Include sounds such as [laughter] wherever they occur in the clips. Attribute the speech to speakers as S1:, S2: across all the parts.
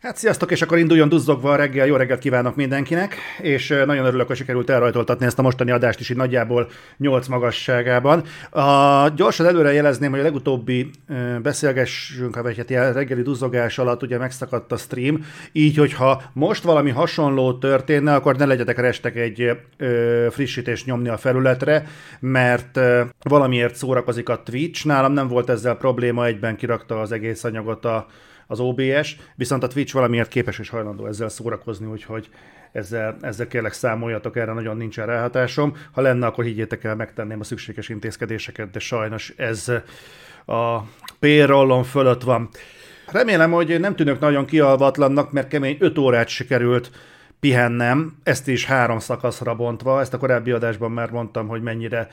S1: Hát sziasztok, és akkor induljon duzzogva a reggel, jó reggelt kívánok mindenkinek, és nagyon örülök, hogy sikerült elrajtoltatni ezt a mostani adást is így nagyjából 8 magasságában. A, gyorsan előre jelezném, hogy a legutóbbi beszélgessünk, vagy hát reggeli duzzogás alatt ugye megszakadt a stream, így, hogyha most valami hasonló történne, akkor ne legyetek restek egy ö, frissítést nyomni a felületre, mert valamiért szórakozik a Twitch, nálam nem volt ezzel probléma, egyben kirakta az egész anyagot a az OBS, viszont a Twitch valamiért képes és hajlandó ezzel szórakozni, úgyhogy ezzel, ezzel kérlek számoljatok, erre nagyon nincsen ráhatásom. Ha lenne, akkor higgyétek el, megtenném a szükséges intézkedéseket, de sajnos ez a payrollon fölött van. Remélem, hogy nem tűnök nagyon kialvatlannak, mert kemény 5 órát sikerült pihennem, ezt is három szakaszra bontva, ezt a korábbi adásban már mondtam, hogy mennyire,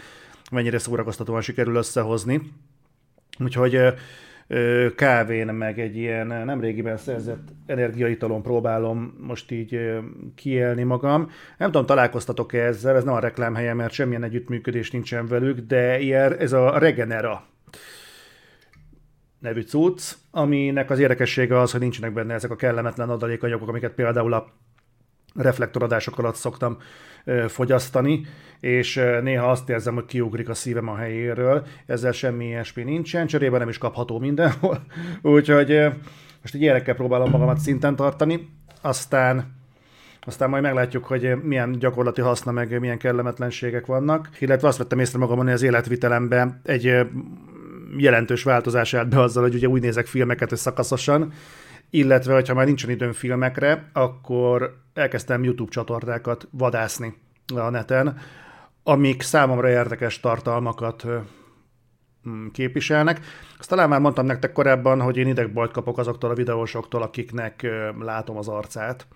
S1: mennyire szórakoztatóan sikerül összehozni. Úgyhogy kávén, meg egy ilyen nem régiben szerzett energiaitalon próbálom most így kiélni magam. Nem tudom, találkoztatok-e ezzel, ez nem a reklámhelye, mert semmilyen együttműködés nincsen velük, de ilyen, ez a Regenera nevű cucc, aminek az érdekessége az, hogy nincsenek benne ezek a kellemetlen adalékanyagok, amiket például a reflektoradások alatt szoktam fogyasztani, és néha azt érzem, hogy kiugrik a szívem a helyéről, ezzel semmi ilyesmi nincsen, cserében nem is kapható mindenhol, [laughs] úgyhogy most egy ilyenekkel próbálom magamat szinten tartani, aztán aztán majd meglátjuk, hogy milyen gyakorlati haszna, meg milyen kellemetlenségek vannak. Illetve azt vettem észre magamon, hogy az életvitelemben egy jelentős változás állt be azzal, hogy ugye úgy nézek filmeket, hogy szakaszosan, illetve, hogyha már nincsen időm filmekre, akkor elkezdtem YouTube csatornákat vadászni a neten, amik számomra érdekes tartalmakat mm, képviselnek. Azt talán már mondtam nektek korábban, hogy én idegbajt kapok azoktól a videósoktól, akiknek látom az arcát,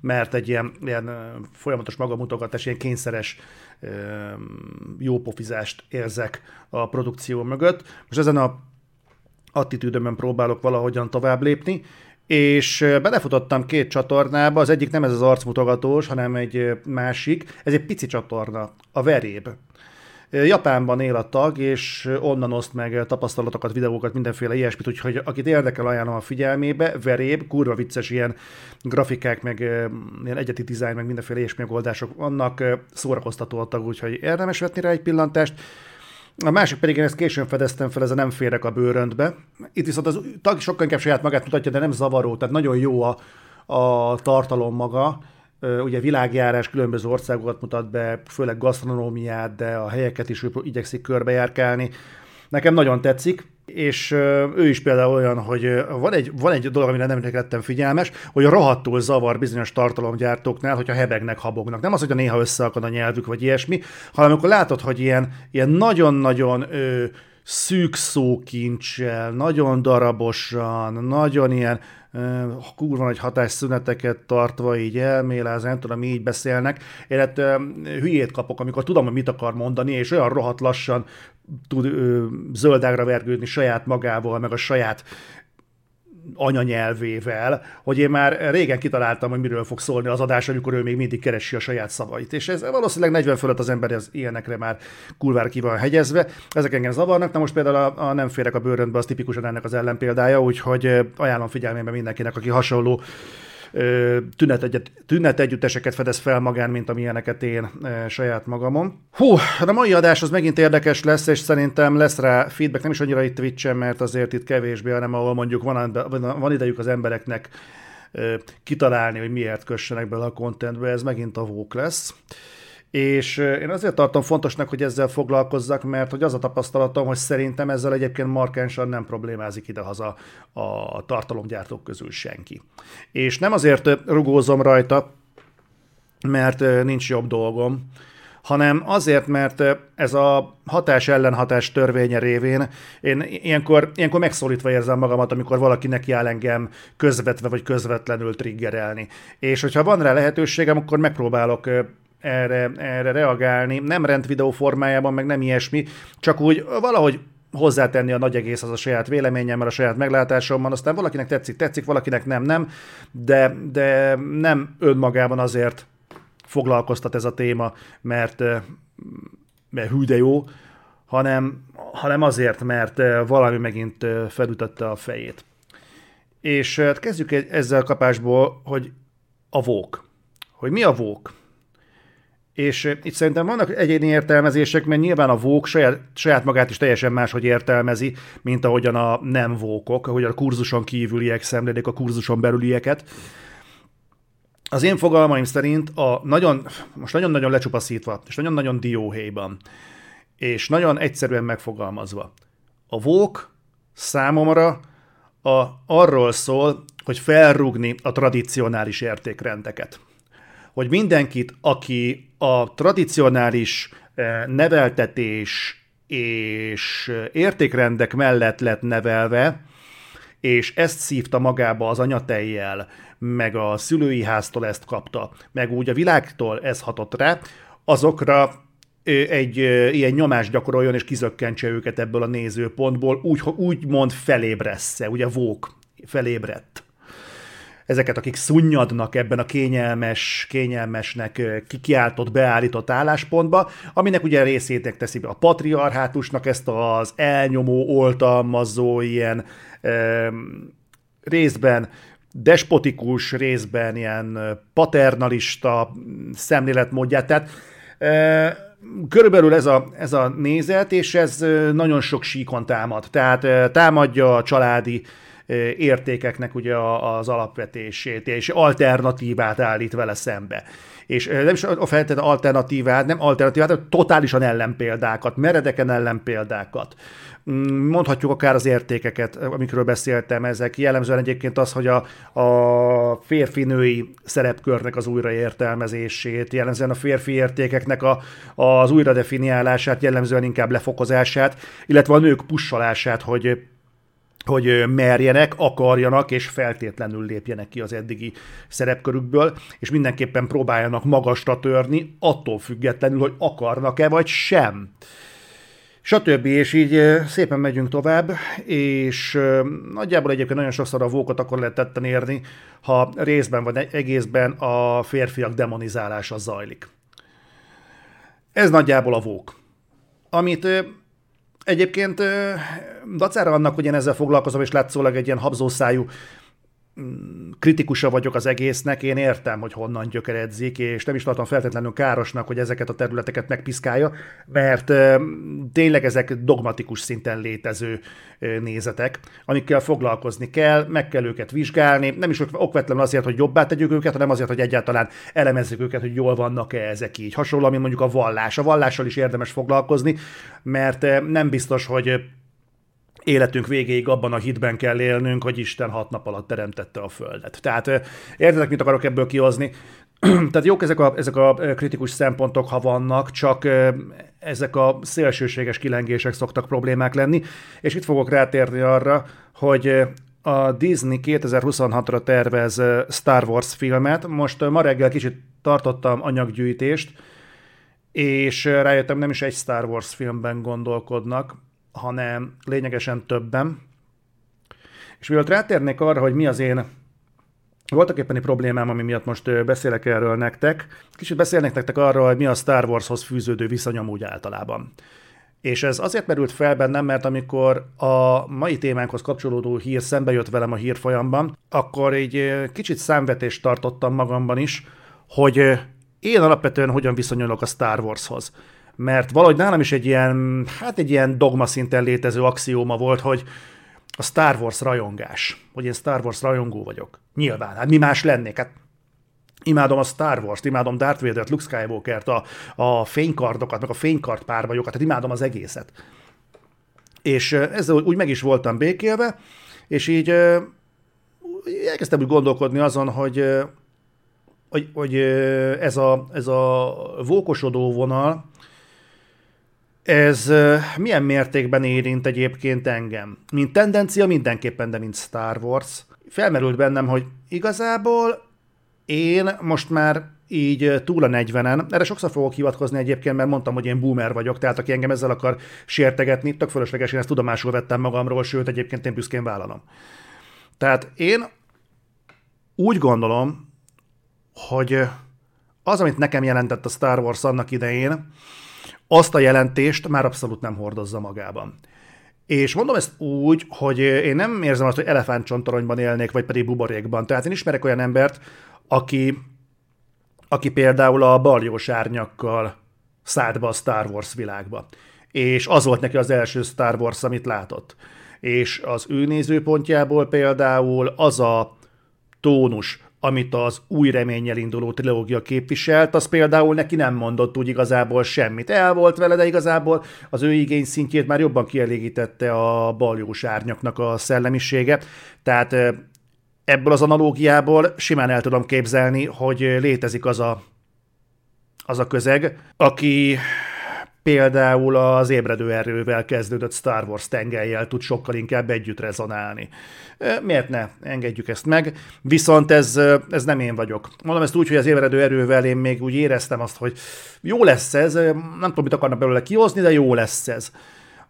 S1: mert egy ilyen, ilyen folyamatos magamutogatás, ilyen kényszeres jópofizást érzek a produkció mögött. Most ezen a attitűdömön próbálok valahogyan tovább lépni, és belefutottam két csatornába, az egyik nem ez az arcmutogatós, hanem egy másik, ez egy pici csatorna, a Veréb. Japánban él a tag, és onnan oszt meg tapasztalatokat, videókat, mindenféle ilyesmit, úgyhogy akit érdekel, ajánlom a figyelmébe. Veréb, kurva vicces ilyen grafikák, meg ilyen egyeti dizájn, meg mindenféle ilyesmi megoldások vannak, szórakoztató a tag, úgyhogy érdemes vetni rá egy pillantást. A másik pedig én ezt későn fedeztem fel, ez a nem férek a bőröntbe. Itt viszont az tag sokkal inkább saját magát mutatja, de nem zavaró, tehát nagyon jó a, a tartalom maga. Ugye világjárás különböző országokat mutat be, főleg gasztronómiát, de a helyeket is igyekszik körbejárkálni. Nekem nagyon tetszik és ő is például olyan, hogy van egy, van egy dolog, amire nem lettem figyelmes, hogy rohadtul zavar bizonyos tartalomgyártóknál, hogyha hebegnek, habognak. Nem az, hogy a néha összeakad a nyelvük, vagy ilyesmi, hanem amikor látod, hogy ilyen, ilyen nagyon-nagyon szűk szókincsel, nagyon darabosan, nagyon ilyen kurva nagy hatásszüneteket tartva így elméláz, nem tudom, így beszélnek. Én hát hülyét kapok, amikor tudom, hogy mit akar mondani, és olyan rohadt lassan tud ö, zöldágra vergődni saját magával, meg a saját anyanyelvével, hogy én már régen kitaláltam, hogy miről fog szólni az adás, amikor ő még mindig keresi a saját szavait. És ez valószínűleg 40 fölött az ember az ilyenekre már kurvára ki van hegyezve. Ezek engem zavarnak, na most például a, a nem férek a bőröntbe, az tipikusan ennek az ellenpéldája, úgyhogy ajánlom figyelmébe mindenkinek, aki hasonló tünet, tünetegyütteseket fedez fel magán, mint amilyeneket én saját magamon. Hú, a mai adás az megint érdekes lesz, és szerintem lesz rá feedback, nem is annyira itt Twitch-en, mert azért itt kevésbé, hanem ahol mondjuk van, van idejük az embereknek kitalálni, hogy miért kössenek bele a contentbe, ez megint a vók lesz. És én azért tartom fontosnak, hogy ezzel foglalkozzak, mert hogy az a tapasztalatom, hogy szerintem ezzel egyébként markánsan nem problémázik idehaza a tartalomgyártók közül senki. És nem azért rugózom rajta, mert nincs jobb dolgom, hanem azért, mert ez a hatás ellenhatás törvénye révén én ilyenkor, ilyenkor megszólítva érzem magamat, amikor valaki neki áll engem közvetve vagy közvetlenül triggerelni. És hogyha van rá lehetőségem, akkor megpróbálok erre, erre reagálni, nem rendvideó formájában, meg nem ilyesmi, csak úgy valahogy hozzátenni a nagy egész az a saját véleményemmel, a saját meglátásommal, aztán valakinek tetszik, tetszik, valakinek nem, nem, de, de nem önmagában azért foglalkoztat ez a téma, mert, mert hű de jó, hanem, hanem azért, mert valami megint felütötte a fejét. És hát kezdjük ezzel kapásból, hogy a vók. Hogy mi a vók? És itt szerintem vannak egyéni értelmezések, mert nyilván a vók saját, saját magát is teljesen máshogy értelmezi, mint ahogyan a nem vókok, ahogyan a kurzuson kívüliek szemlélik a kurzuson belülieket. Az én fogalmaim szerint a nagyon, most nagyon-nagyon lecsupaszítva, és nagyon-nagyon dióhéjban, és nagyon egyszerűen megfogalmazva, a vók számomra a, arról szól, hogy felrúgni a tradicionális értékrendeket. Hogy mindenkit, aki a tradicionális eh, neveltetés és eh, értékrendek mellett lett nevelve, és ezt szívta magába az anyatejjel, meg a szülői háztól ezt kapta, meg úgy a világtól ez hatott rá, azokra egy ilyen nyomást gyakoroljon, és kizökkentse őket ebből a nézőpontból, úgy, úgy mond felébressze, ugye Vók felébredt. Ezeket, akik szunnyadnak ebben a kényelmes, kényelmesnek kikiáltott, beállított álláspontba, aminek ugye részétek teszi a patriarhátusnak ezt az elnyomó, oltalmazó ilyen e, részben despotikus, részben ilyen paternalista szemléletmódját. Tehát e, körülbelül ez a, ez a nézet, és ez nagyon sok síkon támad. Tehát támadja a családi értékeknek ugye az alapvetését, és alternatívát állít vele szembe. És nem is a feltétlenül alternatívát, nem alternatívát, hanem totálisan ellenpéldákat, meredeken ellenpéldákat. Mm, mondhatjuk akár az értékeket, amikről beszéltem, ezek jellemzően egyébként az, hogy a, a férfi-női szerepkörnek az újraértelmezését, jellemzően a férfi értékeknek a, az újradefiniálását, jellemzően inkább lefokozását, illetve a nők pussolását, hogy hogy merjenek, akarjanak és feltétlenül lépjenek ki az eddigi szerepkörükből, és mindenképpen próbáljanak magasra törni, attól függetlenül, hogy akarnak-e vagy sem stb. És így szépen megyünk tovább, és nagyjából egyébként nagyon sokszor a vókot akkor lehet tetten érni, ha részben vagy egészben a férfiak demonizálása zajlik. Ez nagyjából a vók. Amit egyébként dacára annak, hogy én ezzel foglalkozom, és látszólag egy ilyen habzószájú kritikusa vagyok az egésznek, én értem, hogy honnan gyökeredzik, és nem is tartom feltétlenül károsnak, hogy ezeket a területeket megpiszkálja, mert tényleg ezek dogmatikus szinten létező nézetek, amikkel foglalkozni kell, meg kell őket vizsgálni, nem is okvetlenül azért, hogy jobbá tegyük őket, hanem azért, hogy egyáltalán elemezzük őket, hogy jól vannak-e ezek így. Hasonló, mint mondjuk a vallás. A vallással is érdemes foglalkozni, mert nem biztos, hogy életünk végéig abban a hitben kell élnünk, hogy Isten hat nap alatt teremtette a Földet. Tehát értedek, mit akarok ebből kihozni? [clears throat] Tehát jók ezek a, ezek a kritikus szempontok, ha vannak, csak ezek a szélsőséges kilengések szoktak problémák lenni, és itt fogok rátérni arra, hogy a Disney 2026-ra tervez Star Wars filmet. Most ma reggel kicsit tartottam anyaggyűjtést, és rájöttem, nem is egy Star Wars filmben gondolkodnak, hanem lényegesen többen. És mielőtt rátérnék arra, hogy mi az én voltak éppen egy problémám, ami miatt most beszélek erről nektek. Kicsit beszélnek nektek arról, hogy mi a Star Warshoz fűződő viszonyom úgy általában. És ez azért merült fel bennem, mert amikor a mai témánkhoz kapcsolódó hír szembe jött velem a hírfolyamban, akkor egy kicsit számvetést tartottam magamban is, hogy én alapvetően hogyan viszonyulok a Star Warshoz mert valahogy nálam is egy ilyen, hát egy ilyen dogma szinten létező axióma volt, hogy a Star Wars rajongás, hogy én Star Wars rajongó vagyok. Nyilván, hát mi más lennék? Hát Imádom a Star Wars-t, imádom Darth Vader-t, Luke Skywalker-t, a, a fénykardokat, meg a fénykard párbajokat, tehát imádom az egészet. És ezzel úgy meg is voltam békélve, és így elkezdtem úgy gondolkodni azon, hogy, hogy, hogy ez, a, ez a vókosodó vonal, ez milyen mértékben érint egyébként engem? Mint tendencia mindenképpen, de mint Star Wars. Felmerült bennem, hogy igazából én most már így túl a 40-en, erre sokszor fogok hivatkozni egyébként, mert mondtam, hogy én boomer vagyok, tehát aki engem ezzel akar sértegetni, tök fölösleges, én ezt tudomásul vettem magamról, sőt egyébként én büszkén vállalom. Tehát én úgy gondolom, hogy az, amit nekem jelentett a Star Wars annak idején, azt a jelentést már abszolút nem hordozza magában. És mondom ezt úgy, hogy én nem érzem azt, hogy elefántcsontoronyban élnék, vagy pedig buborékban. Tehát én ismerek olyan embert, aki, aki például a baljós árnyakkal szállt be a Star Wars világba. És az volt neki az első Star Wars, amit látott. És az ő nézőpontjából például az a tónus, amit az új reménnyel induló trilógia képviselt, az például neki nem mondott úgy igazából semmit. El volt vele, de igazából az ő igény szintjét már jobban kielégítette a baljós árnyaknak a szellemisége. Tehát ebből az analógiából simán el tudom képzelni, hogy létezik az a, az a közeg, aki például az ébredő erővel kezdődött Star Wars tengelyel tud sokkal inkább együtt rezonálni. Miért ne? Engedjük ezt meg. Viszont ez, ez nem én vagyok. Mondom ezt úgy, hogy az ébredő erővel én még úgy éreztem azt, hogy jó lesz ez, nem tudom, mit akarnak belőle kihozni, de jó lesz ez.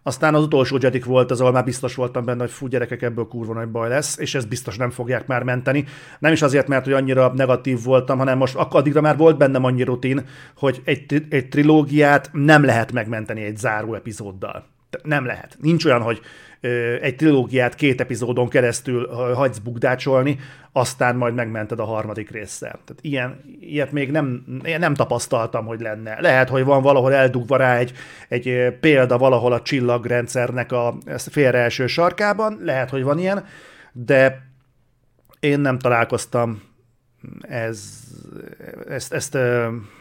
S1: Aztán az utolsó Jedik volt az, ahol már biztos voltam benne, hogy fú, gyerekek, ebből kurva nagy baj lesz, és ezt biztos nem fogják már menteni. Nem is azért, mert hogy annyira negatív voltam, hanem most addigra már volt bennem annyi rutin, hogy egy, egy trilógiát nem lehet megmenteni egy záró epizóddal. Nem lehet. Nincs olyan, hogy egy trilógiát két epizódon keresztül hagysz bukdácsolni, aztán majd megmented a harmadik résszel. Tehát ilyen, ilyet még nem, nem tapasztaltam, hogy lenne. Lehet, hogy van valahol eldugva rá egy, egy példa valahol a csillagrendszernek a félre első sarkában, lehet, hogy van ilyen, de én nem találkoztam ez, ezt, ezt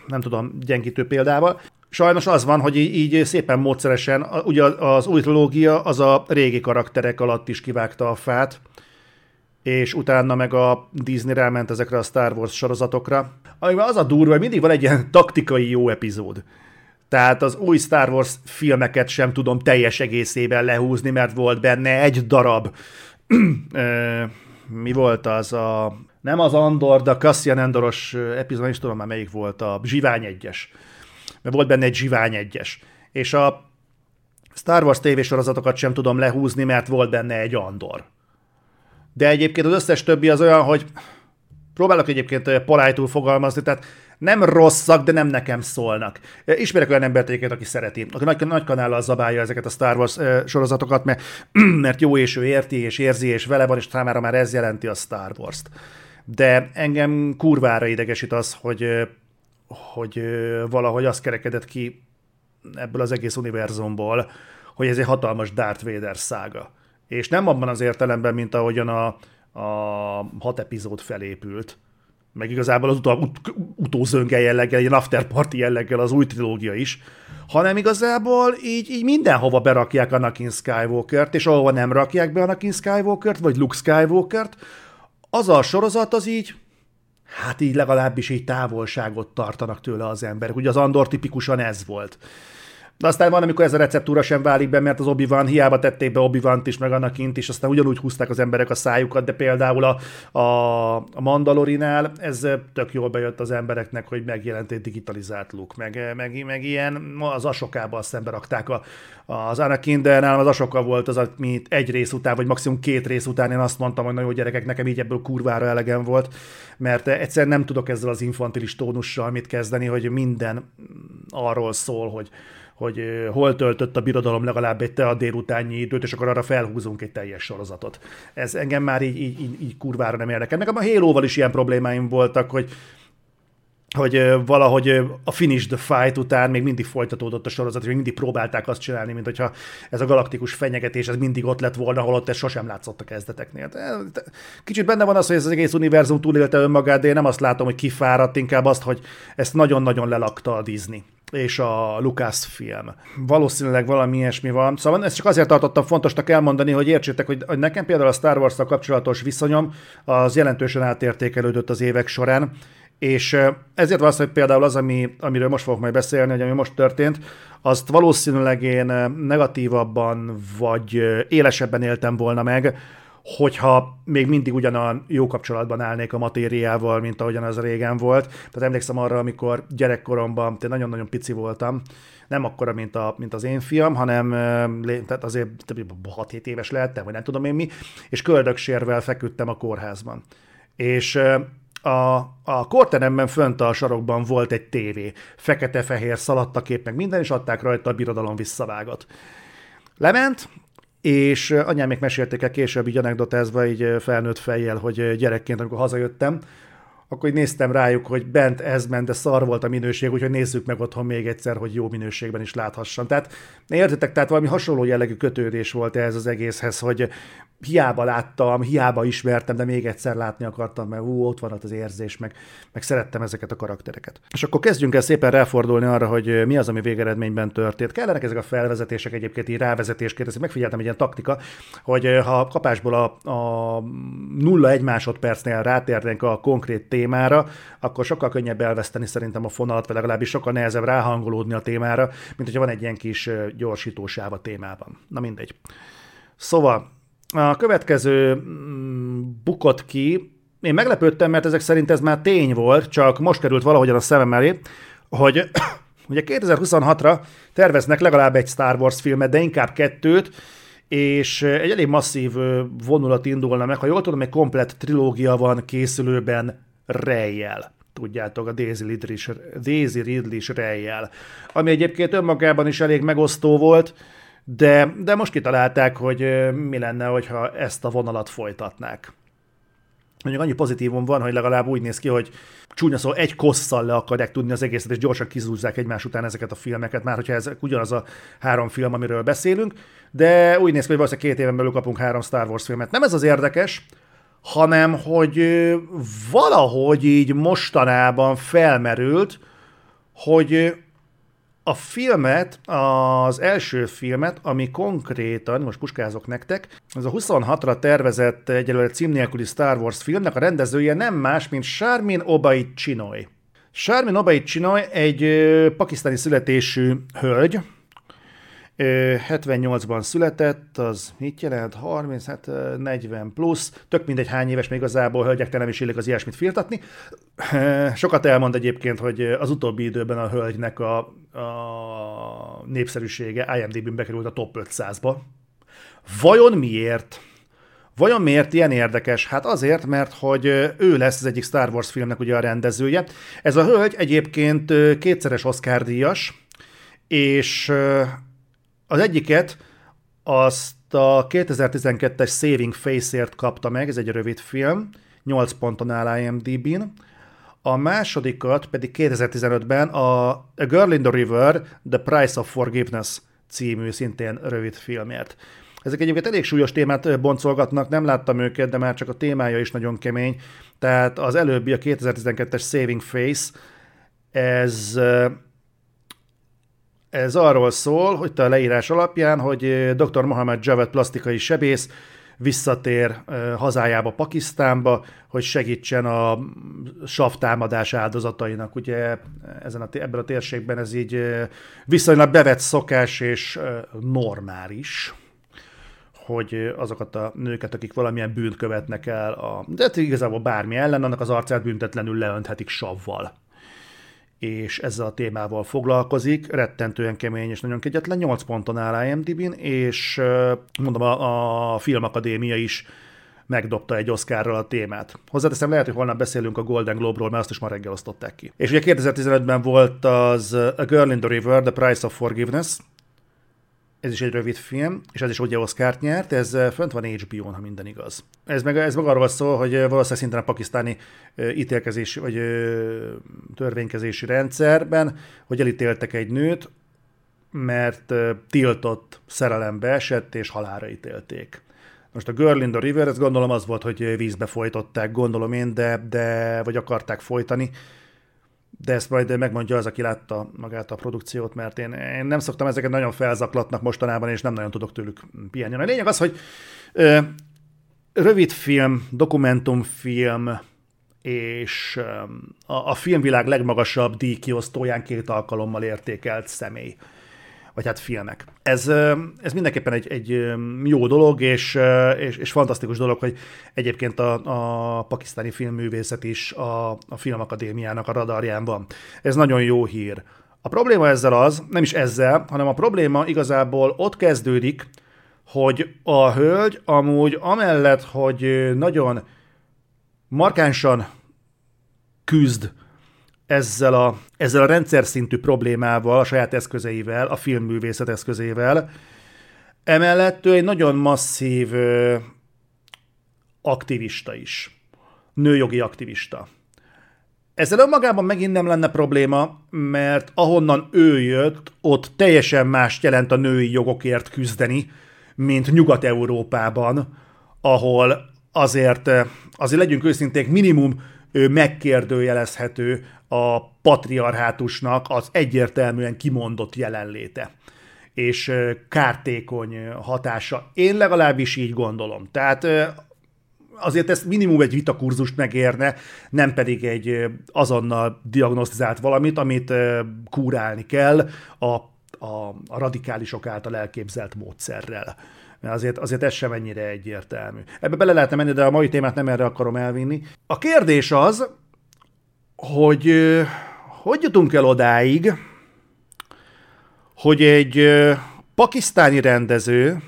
S1: nem tudom, gyengítő példával. Sajnos az van, hogy így, szépen módszeresen, ugye az új trilógia az a régi karakterek alatt is kivágta a fát, és utána meg a Disney ráment ezekre a Star Wars sorozatokra. Amiben az a durva, hogy mindig van egy ilyen taktikai jó epizód. Tehát az új Star Wars filmeket sem tudom teljes egészében lehúzni, mert volt benne egy darab. [clears throat] mi volt az a... Nem az Andor, de a Cassian Andoros epizód, is tudom már melyik volt, a Zsivány egyes mert volt benne egy zsivány egyes. És a Star Wars tévésorozatokat sem tudom lehúzni, mert volt benne egy Andor. De egyébként az összes többi az olyan, hogy próbálok egyébként polite fogalmazni, tehát nem rosszak, de nem nekem szólnak. Ismerek olyan embert egyébként, aki szereti, aki nagy, nagy kanállal zabálja ezeket a Star Wars sorozatokat, mert, [clears throat] mert jó és ő érti, és érzi, és vele van, és számára már ez jelenti a Star Wars-t. De engem kurvára idegesít az, hogy hogy valahogy az kerekedett ki ebből az egész univerzumból, hogy ez egy hatalmas Darth Vader szága. És nem abban az értelemben, mint ahogyan a, a hat epizód felépült, meg igazából az utó, ut, utózönge jelleggel, egy after party jelleggel az új trilógia is, hanem igazából így, így mindenhova berakják Anakin Skywalker-t, és ahova nem rakják be Anakin Skywalker-t, vagy Luke Skywalker-t, az a sorozat az így hát így legalábbis így távolságot tartanak tőle az emberek. Ugye az Andor tipikusan ez volt. De aztán van, amikor ez a receptúra sem válik be, mert az obi wan hiába tették be obi is, meg Anakint is, aztán ugyanúgy húzták az emberek a szájukat, de például a, a, a Mandalorinál ez tök jól bejött az embereknek, hogy megjelent egy digitalizált look, meg, meg, meg ilyen, az Asokában szembe rakták a, az Anakin, de nálam az Asoka volt az, amit egy rész után, vagy maximum két rész után én azt mondtam, hogy nagyon gyerekek, nekem így ebből kurvára elegem volt, mert egyszerűen nem tudok ezzel az infantilis tónussal mit kezdeni, hogy minden arról szól, hogy hogy hol töltött a birodalom legalább egy te a délutányi időt, és akkor arra felhúzunk egy teljes sorozatot. Ez engem már így, így, így, így kurvára nem érdekel. Nekem a Halo-val is ilyen problémáim voltak, hogy hogy valahogy a finish the fight után még mindig folytatódott a sorozat, és még mindig próbálták azt csinálni, mint hogyha ez a galaktikus fenyegetés ez mindig ott lett volna, holott ez sosem látszott a kezdeteknél. Kicsit benne van az, hogy ez az egész univerzum túlélte önmagát, de én nem azt látom, hogy kifáradt, inkább azt, hogy ezt nagyon-nagyon lelakta a Disney és a Lucasfilm. Valószínűleg valami ilyesmi van. Szóval ezt csak azért tartottam fontosnak elmondani, hogy értsétek, hogy, nekem például a Star wars kapcsolatos viszonyom az jelentősen átértékelődött az évek során, és ezért van hogy például az, ami, amiről most fogok majd beszélni, hogy ami most történt, azt valószínűleg én negatívabban vagy élesebben éltem volna meg, hogyha még mindig ugyanan jó kapcsolatban állnék a matériával, mint ahogyan az régen volt. Tehát emlékszem arra, amikor gyerekkoromban, te nagyon-nagyon pici voltam, nem akkora, mint, a, mint az én fiam, hanem tehát azért 6-7 éves lehettem, vagy nem tudom én mi, és köldöksérvel feküdtem a kórházban. És a, a korteremben fönt a sarokban volt egy tévé, fekete-fehér szaladtakép, minden, és adták rajta a birodalom visszavágat. Lement, és anyám még mesélték el később így anekdotázva, így felnőtt fejjel, hogy gyerekként, amikor hazajöttem, akkor így néztem rájuk, hogy bent ez ment, de szar volt a minőség, úgyhogy nézzük meg otthon még egyszer, hogy jó minőségben is láthassam. Tehát értitek, tehát valami hasonló jellegű kötődés volt ez az egészhez, hogy hiába láttam, hiába ismertem, de még egyszer látni akartam, mert ú, ott van ott az érzés, meg, meg szerettem ezeket a karaktereket. És akkor kezdjünk el szépen ráfordulni arra, hogy mi az, ami végeredményben történt. Kellenek ezek a felvezetések egyébként így rávezetésként, ezt megfigyeltem egy ilyen taktika, hogy ha a kapásból a, a 0-1 másodpercnél rátérnénk a konkrét témára, akkor sokkal könnyebb elveszteni szerintem a fonalat, vagy legalábbis sokkal nehezebb ráhangolódni a témára, mint hogyha van egy ilyen kis gyorsítósáv a témában. Na mindegy. Szóval a következő mm, bukott ki, én meglepődtem, mert ezek szerint ez már tény volt, csak most került valahogyan a szemem elé, hogy [coughs] ugye 2026-ra terveznek legalább egy Star Wars filmet, de inkább kettőt, és egy elég masszív vonulat indulna meg. Ha jól tudom, egy komplett trilógia van készülőben rejjel. Tudjátok, a Daisy Ridley, Daisy Ridley rejjel. Ami egyébként önmagában is elég megosztó volt, de, de most kitalálták, hogy mi lenne, hogyha ezt a vonalat folytatnák. Mondjuk annyi pozitívum van, hogy legalább úgy néz ki, hogy csúnya szó egy kosszal le akarják tudni az egészet, és gyorsan kizúzzák egymás után ezeket a filmeket, már hogyha ez ugyanaz a három film, amiről beszélünk, de úgy néz ki, hogy valószínűleg két éven belül kapunk három Star Wars filmet. Nem ez az érdekes, hanem hogy valahogy így mostanában felmerült, hogy a filmet, az első filmet, ami konkrétan, most puskázok nektek, az a 26-ra tervezett egyelőre cím nélküli Star Wars filmnek a rendezője nem más, mint Sharmin Obaid Chinoy. Sharmin Obaid Chinoy egy pakisztáni születésű hölgy, 78-ban született, az mit jelent? 30, hát 40 plusz, tök mindegy hány éves még igazából, hölgyekkel nem is illik az ilyesmit firtatni. Sokat elmond egyébként, hogy az utóbbi időben a hölgynek a, a népszerűsége IMDb-n bekerült a top 500-ba. Vajon miért? Vajon miért ilyen érdekes? Hát azért, mert hogy ő lesz az egyik Star Wars filmnek ugye a rendezője. Ez a hölgy egyébként kétszeres Oscar díjas, és az egyiket azt a 2012-es Saving Face-ért kapta meg, ez egy rövid film, 8 ponton áll IMDb-n. A másodikat pedig 2015-ben a A Girl in the River, The Price of Forgiveness című szintén rövid filmért. Ezek egyébként elég súlyos témát boncolgatnak, nem láttam őket, de már csak a témája is nagyon kemény. Tehát az előbbi, a 2012-es Saving Face, ez ez arról szól, hogy a leírás alapján, hogy dr. Mohamed Javed plastikai sebész visszatér hazájába, Pakisztánba, hogy segítsen a savtámadás áldozatainak. Ugye ezen a, ebben a térségben ez így viszonylag bevett szokás és normális hogy azokat a nőket, akik valamilyen bűnt követnek el, a, de hát igazából bármi ellen, annak az arcát büntetlenül leönthetik savval és ezzel a témával foglalkozik, rettentően kemény és nagyon kegyetlen, 8 ponton áll IMDb-n, és mondom, a, a Filmakadémia is megdobta egy Oscarral a témát. Hozzáteszem, lehet, hogy holnap beszélünk a Golden Globe-ról, mert azt is ma reggel osztották ki. És ugye 2015-ben volt az A Girl in the River, The Price of Forgiveness, ez is egy rövid film, és ez is ugye Oscar-t nyert, ez fönt van HBO-n, ha minden igaz. Ez meg, ez meg arról szól, hogy valószínűleg szinten a pakisztáni ítélkezési vagy törvénykezési rendszerben, hogy elítéltek egy nőt, mert tiltott szerelembe esett, és halára ítélték. Most a Girl in the River, ez gondolom az volt, hogy vízbe folytották, gondolom én, de, de vagy akarták folytani, de ezt majd megmondja az, aki látta magát a produkciót, mert én, én nem szoktam ezeket nagyon felzaklatnak mostanában, és nem nagyon tudok tőlük pihenni. A lényeg az, hogy ö, rövid film, dokumentumfilm, és ö, a, a filmvilág legmagasabb díjkiosztóján két alkalommal értékelt személy vagy hát filmek. Ez, ez mindenképpen egy, egy jó dolog, és, és, és fantasztikus dolog, hogy egyébként a, a pakisztáni filmművészet is a, a Filmakadémiának a radarján van. Ez nagyon jó hír. A probléma ezzel az, nem is ezzel, hanem a probléma igazából ott kezdődik, hogy a hölgy amúgy amellett, hogy nagyon markánsan küzd ezzel a, ezzel a rendszer szintű problémával, a saját eszközeivel, a filmművészet eszközével, Emellett ő egy nagyon masszív ö, aktivista is. Nőjogi aktivista. Ezzel önmagában megint nem lenne probléma, mert ahonnan ő jött, ott teljesen más jelent a női jogokért küzdeni, mint Nyugat-Európában, ahol azért, azért legyünk őszinték, minimum megkérdőjelezhető a patriarhátusnak az egyértelműen kimondott jelenléte és kártékony hatása. Én legalábbis így gondolom. Tehát azért ezt minimum egy vitakurzust megérne, nem pedig egy azonnal diagnosztizált valamit, amit kúrálni kell a, a, a radikálisok által elképzelt módszerrel. Mert azért, azért ez sem ennyire egyértelmű. Ebbe bele lehetne menni, de a mai témát nem erre akarom elvinni. A kérdés az, hogy hogy jutunk el odáig, hogy egy pakisztáni rendező,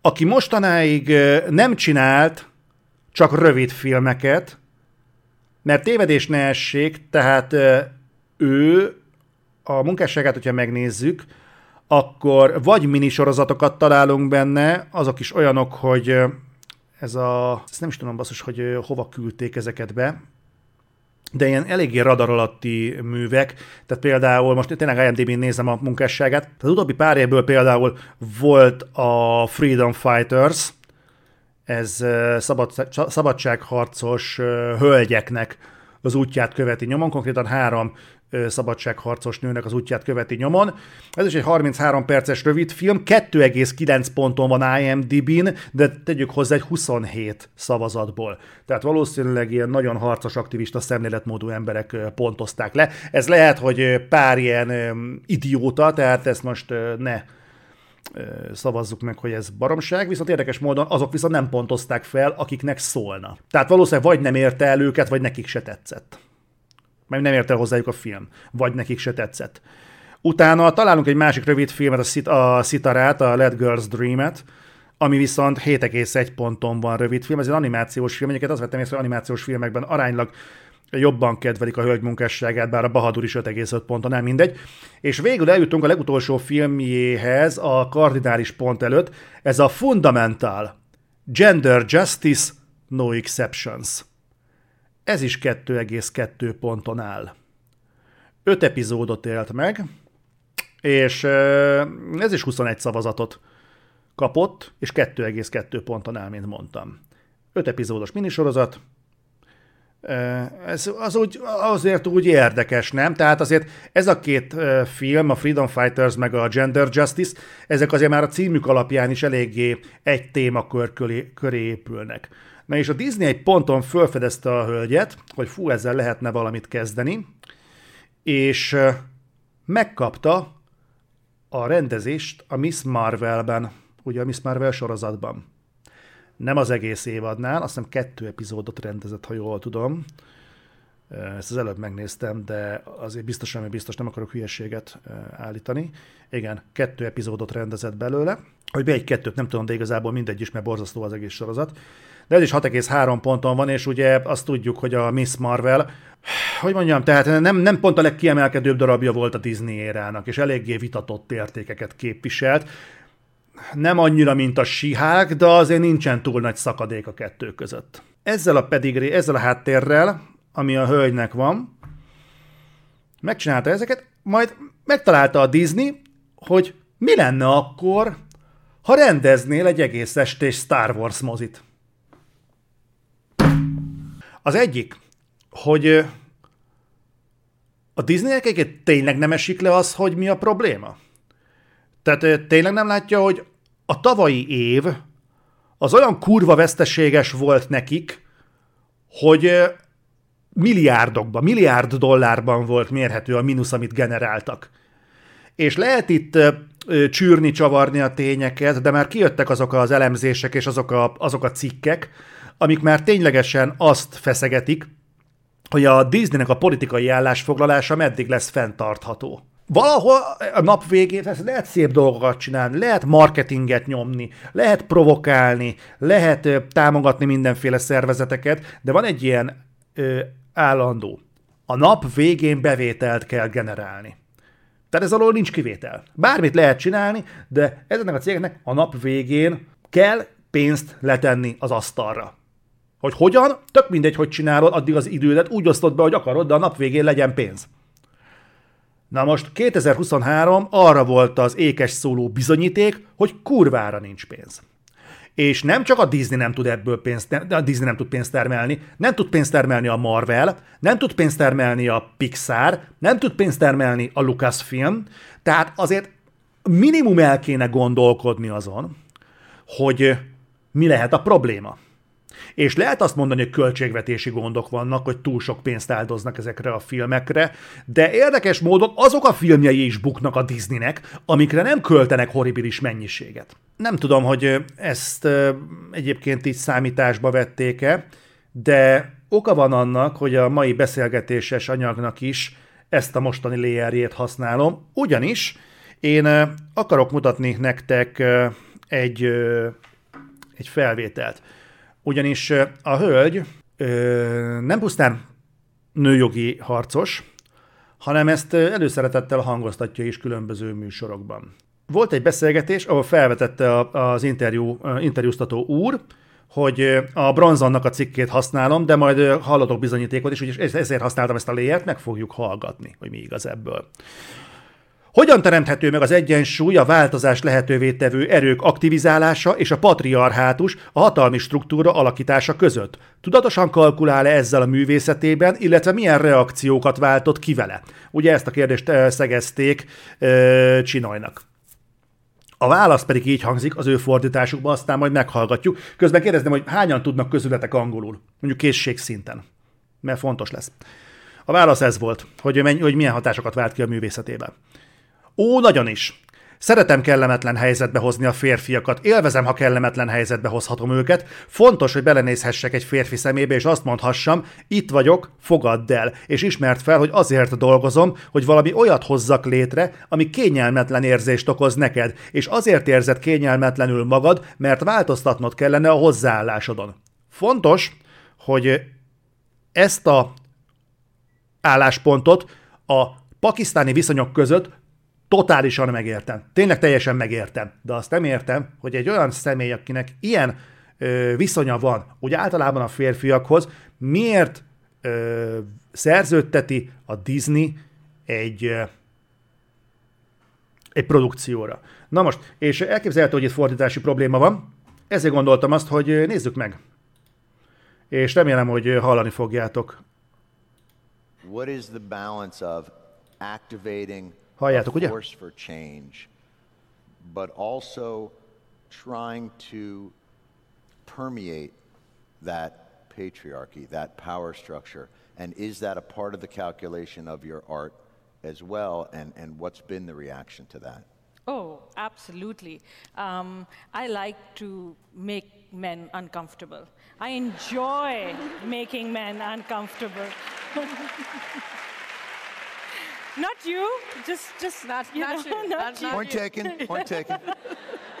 S1: aki mostanáig nem csinált csak rövid filmeket, mert tévedés ne essék, tehát ő a munkásságát, hogyha megnézzük, akkor vagy minisorozatokat találunk benne, azok is olyanok, hogy ez a, ezt nem is tudom basszus, hogy hova küldték ezeket be, de ilyen eléggé radar alatti művek, tehát például most tényleg IMDb-n nézem a munkásságát, az utóbbi pár évből például volt a Freedom Fighters, ez szabad, szabadságharcos hölgyeknek az útját követi nyomon, konkrétan három szabadságharcos nőnek az útját követi nyomon. Ez is egy 33 perces rövid film, 2,9 ponton van IMDb-n, de tegyük hozzá egy 27 szavazatból. Tehát valószínűleg ilyen nagyon harcos aktivista szemléletmódú emberek pontozták le. Ez lehet, hogy pár ilyen idióta, tehát ezt most ne szavazzuk meg, hogy ez baromság, viszont érdekes módon azok viszont nem pontozták fel, akiknek szólna. Tehát valószínűleg vagy nem érte el őket, vagy nekik se tetszett mert nem ért el hozzájuk a film, vagy nekik se tetszett. Utána találunk egy másik rövid filmet, a, Sit- a Sitarát, a Let Girls Dream-et, ami viszont 7,1 ponton van rövid film. Ez egy animációs film, egyébként azt vettem észre, hogy animációs filmekben aránylag jobban kedvelik a hölgy munkásságát, bár a Bahadur is 5,5 ponton, nem mindegy. És végül eljutunk a legutolsó filmjéhez, a kardinális pont előtt, ez a Fundamental Gender Justice No Exceptions. Ez is 2,2 ponton áll. Öt epizódot élt meg, és ez is 21 szavazatot kapott, és 2,2 ponton áll, mint mondtam. Öt epizódos minisorozat, ez az úgy, azért úgy érdekes, nem? Tehát azért ez a két film, a Freedom Fighters meg a Gender Justice, ezek azért már a címük alapján is eléggé egy témakör köré, épülnek. Na és a Disney egy ponton felfedezte a hölgyet, hogy fú, ezzel lehetne valamit kezdeni, és megkapta a rendezést a Miss Marvelben, ugye a Miss Marvel sorozatban. Nem az egész évadnál, azt hiszem kettő epizódot rendezett, ha jól tudom. Ezt az előbb megnéztem, de azért biztosan, hogy biztos nem akarok hülyeséget állítani. Igen, kettő epizódot rendezett belőle. Hogy be egy kettőt nem tudom, de igazából mindegy is, mert borzasztó az egész sorozat de ez is 6,3 ponton van, és ugye azt tudjuk, hogy a Miss Marvel, hogy mondjam, tehát nem, nem pont a legkiemelkedőbb darabja volt a Disney érának, és eléggé vitatott értékeket képviselt. Nem annyira, mint a sihák, de azért nincsen túl nagy szakadék a kettő között. Ezzel a pedigree, ezzel a háttérrel, ami a hölgynek van, megcsinálta ezeket, majd megtalálta a Disney, hogy mi lenne akkor, ha rendeznél egy egész estés Star Wars mozit. Az egyik, hogy a Disneynek egyébként tényleg nem esik le az, hogy mi a probléma? Tehát tényleg nem látja, hogy a tavalyi év az olyan kurva veszteséges volt nekik, hogy milliárdokban, milliárd dollárban volt mérhető a mínusz, amit generáltak. És lehet itt csűrni, csavarni a tényeket, de már kijöttek azok az elemzések és azok a, azok a cikkek, amik már ténylegesen azt feszegetik, hogy a Disneynek a politikai állásfoglalása meddig lesz fenntartható. Valahol a nap végén lehet szép dolgokat csinálni, lehet marketinget nyomni, lehet provokálni, lehet támogatni mindenféle szervezeteket, de van egy ilyen ö, állandó. A nap végén bevételt kell generálni. Tehát ez alól nincs kivétel. Bármit lehet csinálni, de ezeknek a cégeknek a nap végén kell pénzt letenni az asztalra. Hogy hogyan, tök mindegy, hogy csinálod, addig az idődet úgy osztod be, hogy akarod, de a nap végén legyen pénz. Na most 2023 arra volt az ékes szóló bizonyíték, hogy kurvára nincs pénz. És nem csak a Disney nem tud ebből pénzt, a Disney nem tud pénzt termelni, nem tud pénzt termelni a Marvel, nem tud pénzt termelni a Pixar, nem tud pénzt termelni a Lucasfilm, tehát azért minimum el kéne gondolkodni azon, hogy mi lehet a probléma. És lehet azt mondani, hogy költségvetési gondok vannak, hogy túl sok pénzt áldoznak ezekre a filmekre, de érdekes módon azok a filmjei is buknak a Disneynek, amikre nem költenek horribilis mennyiséget. Nem tudom, hogy ezt egyébként így számításba vették-e, de oka van annak, hogy a mai beszélgetéses anyagnak is ezt a mostani layerjét használom, ugyanis én akarok mutatni nektek egy, egy felvételt. Ugyanis a hölgy nem pusztán nőjogi harcos, hanem ezt előszeretettel hangoztatja is különböző műsorokban. Volt egy beszélgetés, ahol felvetette az interjú, interjúztató úr, hogy a bronzannak a cikkét használom, de majd hallatok bizonyítékot is, úgyis ezért használtam ezt a léjert, meg fogjuk hallgatni, hogy mi igaz ebből. Hogyan teremthető meg az egyensúly a változás lehetővé tevő erők aktivizálása és a patriarhátus, a hatalmi struktúra alakítása között? Tudatosan kalkulál-e ezzel a művészetében, illetve milyen reakciókat váltott ki vele? Ugye ezt a kérdést szegezték e, Csinajnak. A válasz pedig így hangzik az ő fordításukban, aztán majd meghallgatjuk. Közben kérdezném, hogy hányan tudnak közületek angolul, mondjuk készség szinten, mert fontos lesz. A válasz ez volt, hogy, hogy milyen hatásokat vált ki a művészetében. Ó, nagyon is. Szeretem kellemetlen helyzetbe hozni a férfiakat, élvezem, ha kellemetlen helyzetbe hozhatom őket. Fontos, hogy belenézhessek egy férfi szemébe, és azt mondhassam, itt vagyok, fogadd el, és ismert fel, hogy azért dolgozom, hogy valami olyat hozzak létre, ami kényelmetlen érzést okoz neked, és azért érzed kényelmetlenül magad, mert változtatnod kellene a hozzáállásodon. Fontos, hogy ezt a álláspontot a pakisztáni viszonyok között totálisan megértem. Tényleg teljesen megértem. De azt nem értem, hogy egy olyan személy, akinek ilyen ö, viszonya van, úgy általában a férfiakhoz, miért ö, szerződteti a Disney egy, ö, egy produkcióra. Na most, és elképzelhető, hogy itt fordítási probléma van, ezért gondoltam azt, hogy nézzük meg. És remélem, hogy hallani fogjátok. What is the balance of activating Halljátok, ugye? Force for change, but also trying to permeate that patriarchy, that power structure. And is that a part of the calculation of your art as well? And, and what's been the reaction to that?
S2: Oh, absolutely. Um, I like to make men uncomfortable. I enjoy [laughs] making men uncomfortable. [laughs] Not you. Just, just
S3: not, you not know, you. Not, not you.
S4: Point taken. Point taken.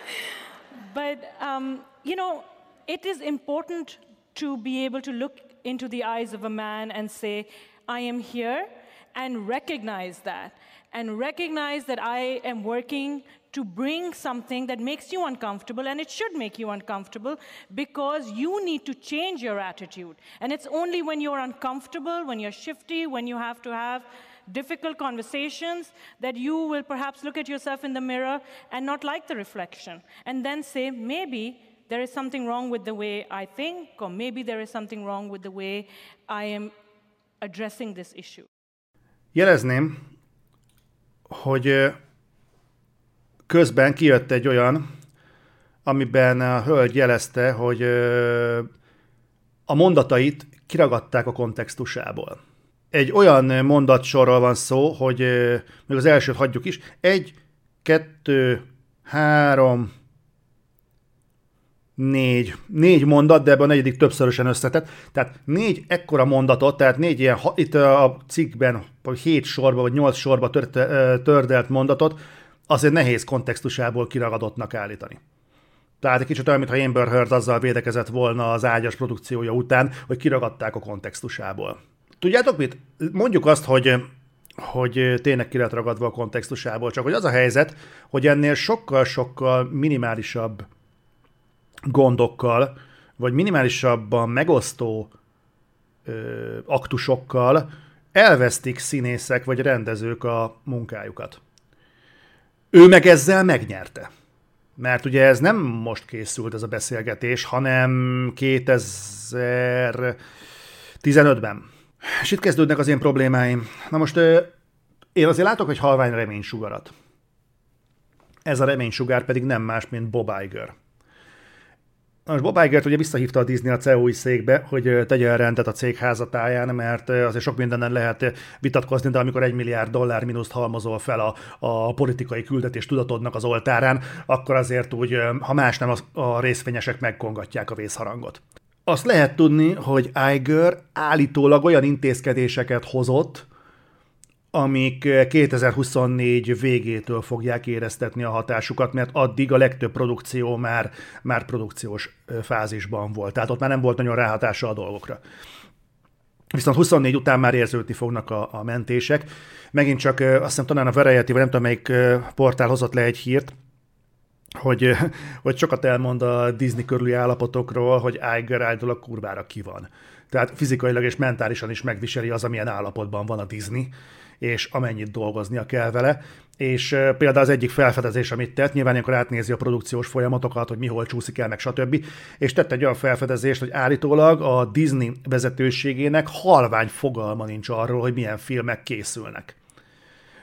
S4: [laughs]
S2: but um, you know, it is important to be able to look into the eyes of a man and say, "I am here," and recognize that, and recognize that I am working to bring something that makes you uncomfortable, and it should make you uncomfortable because you need to change your attitude. And it's only when you're uncomfortable, when you're shifty, when you have to have difficult conversations that you will perhaps look at yourself in the mirror and not like the reflection, and then say, maybe there is something wrong with the way I think, or maybe there is something wrong with the way I am addressing this issue.
S1: Jelezném, hogy közben kijött egy olyan, amiben a hölgy jelezte, hogy a mondatait kiragadták a kontextusából egy olyan mondatsorról van szó, hogy még az elsőt hagyjuk is. Egy, kettő, három, négy, négy mondat, de ebben a negyedik többszörösen összetett. Tehát négy ekkora mondatot, tehát négy ilyen, itt a cikkben, hét sorba, vagy nyolc sorba törte, tördelt mondatot, azért nehéz kontextusából kiragadottnak állítani. Tehát egy kicsit olyan, mintha Amber Heard azzal védekezett volna az ágyas produkciója után, hogy kiragadták a kontextusából. Tudjátok mit? Mondjuk azt, hogy hogy tényleg ki lett ragadva a kontextusából. Csak hogy az a helyzet, hogy ennél sokkal-sokkal minimálisabb gondokkal, vagy minimálisabban megosztó ö, aktusokkal elvesztik színészek vagy rendezők a munkájukat. Ő meg ezzel megnyerte. Mert ugye ez nem most készült ez a beszélgetés, hanem 2015-ben. És itt kezdődnek az én problémáim. Na most én azért látok egy halvány reménysugarat. Ez a reménysugár pedig nem más, mint Bob Iger. Most Bob Iger ugye visszahívta a Disney a CEO-i székbe, hogy tegye rendet a cég házatáján, mert azért sok mindenen lehet vitatkozni, de amikor egy milliárd dollár mínuszt halmozol fel a, a politikai küldetés tudatodnak az oltárán, akkor azért úgy, ha más nem, a részvényesek megkongatják a vészharangot. Azt lehet tudni, hogy Iger állítólag olyan intézkedéseket hozott, amik 2024 végétől fogják éreztetni a hatásukat, mert addig a legtöbb produkció már, már produkciós fázisban volt. Tehát ott már nem volt nagyon ráhatása a dolgokra. Viszont 24 után már érződni fognak a, a mentések. Megint csak azt hiszem talán a Variety, vagy nem tudom melyik portál hozott le egy hírt, hogy, hogy sokat elmond a Disney körüli állapotokról, hogy Iger a kurvára ki van. Tehát fizikailag és mentálisan is megviseli az, amilyen állapotban van a Disney, és amennyit dolgoznia kell vele. És például az egyik felfedezés, amit tett, nyilván ilyenkor átnézi a produkciós folyamatokat, hogy mi hol csúszik el, meg stb. És tett egy olyan felfedezést, hogy állítólag a Disney vezetőségének halvány fogalma nincs arról, hogy milyen filmek készülnek.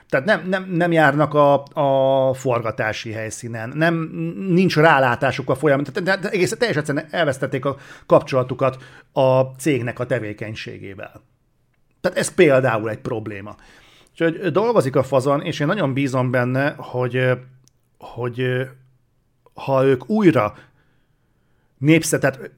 S1: Tehát nem, nem, nem járnak a, a forgatási helyszínen, nem, nincs rálátásuk a folyamat, tehát de egész teljesen egyszerűen elvesztették a kapcsolatukat a cégnek a tevékenységével. Tehát ez például egy probléma. Úgyhogy dolgozik a fazon, és én nagyon bízom benne, hogy, hogy ha ők újra népszet, tehát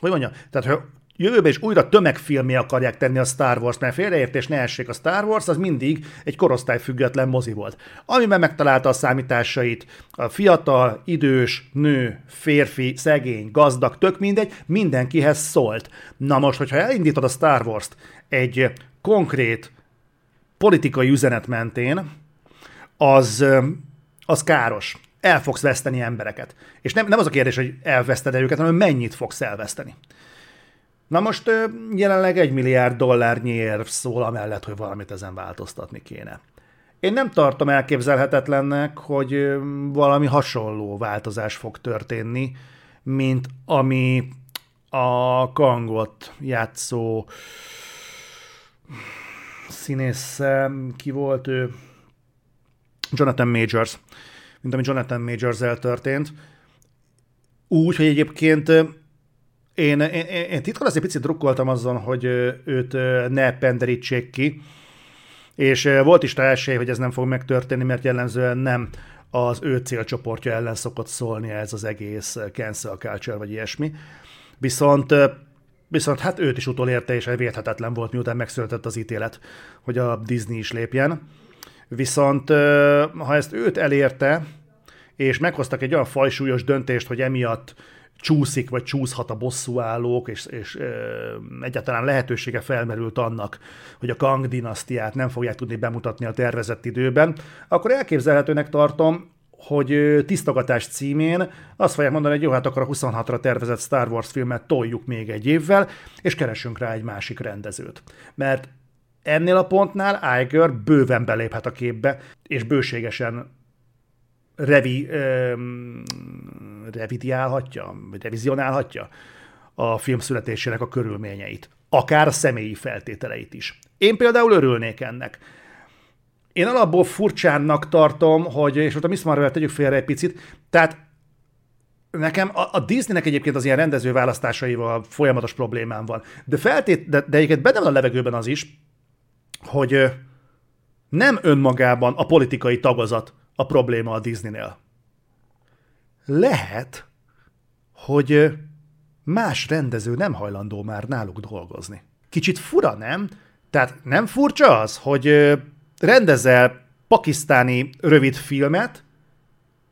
S1: hogy mondja, tehát ha jövőben is újra tömegfilmé akarják tenni a Star Wars, mert félreértés ne essék, a Star Wars az mindig egy korosztályfüggetlen mozi volt. Amiben megtalálta a számításait, a fiatal, idős, nő, férfi, szegény, gazdag, tök mindegy, mindenkihez szólt. Na most, hogyha elindítod a Star Wars-t egy konkrét politikai üzenet mentén, az, az káros. El fogsz veszteni embereket. És nem, nem az a kérdés, hogy elveszted őket, hanem mennyit fogsz elveszteni. Na most jelenleg egy milliárd dollárnyi érv szól amellett, hogy valamit ezen változtatni kéne. Én nem tartom elképzelhetetlennek, hogy valami hasonló változás fog történni, mint ami a Kangot játszó színész, ki volt ő? Jonathan Majors. Mint ami Jonathan Majors-el történt. Úgy, hogy egyébként én, én, én titkon azért picit drukkoltam azon, hogy őt ne penderítsék ki, és volt is rá esély, hogy ez nem fog megtörténni, mert jellemzően nem az ő célcsoportja ellen szokott szólni ez az egész cancel culture, vagy ilyesmi. Viszont Viszont hát őt is utolérte, és elvérthetetlen volt, miután megszületett az ítélet, hogy a Disney is lépjen. Viszont ha ezt őt elérte, és meghoztak egy olyan fajsúlyos döntést, hogy emiatt csúszik, vagy csúszhat a bosszúállók, és, és ö, egyáltalán lehetősége felmerült annak, hogy a Kang dinasztiát nem fogják tudni bemutatni a tervezett időben, akkor elképzelhetőnek tartom, hogy tisztogatás címén azt fogják mondani, hogy jó, hát akkor a 26-ra tervezett Star Wars filmet toljuk még egy évvel, és keresünk rá egy másik rendezőt. Mert ennél a pontnál Iger bőven beléphet a képbe, és bőségesen revi, revidiálhatja, revizionálhatja a film születésének a körülményeit. Akár a személyi feltételeit is. Én például örülnék ennek. Én alapból furcsánnak tartom, hogy, és ott a Miss Marvel tegyük félre egy picit, tehát nekem a, a Disneynek egyébként az ilyen rendező választásaival folyamatos problémám van. De, feltét, de, de egyébként benne van a levegőben az is, hogy nem önmagában a politikai tagozat a probléma a Disneynél. Lehet, hogy más rendező nem hajlandó már náluk dolgozni. Kicsit fura, nem? Tehát nem furcsa az, hogy rendezel pakisztáni rövid filmet,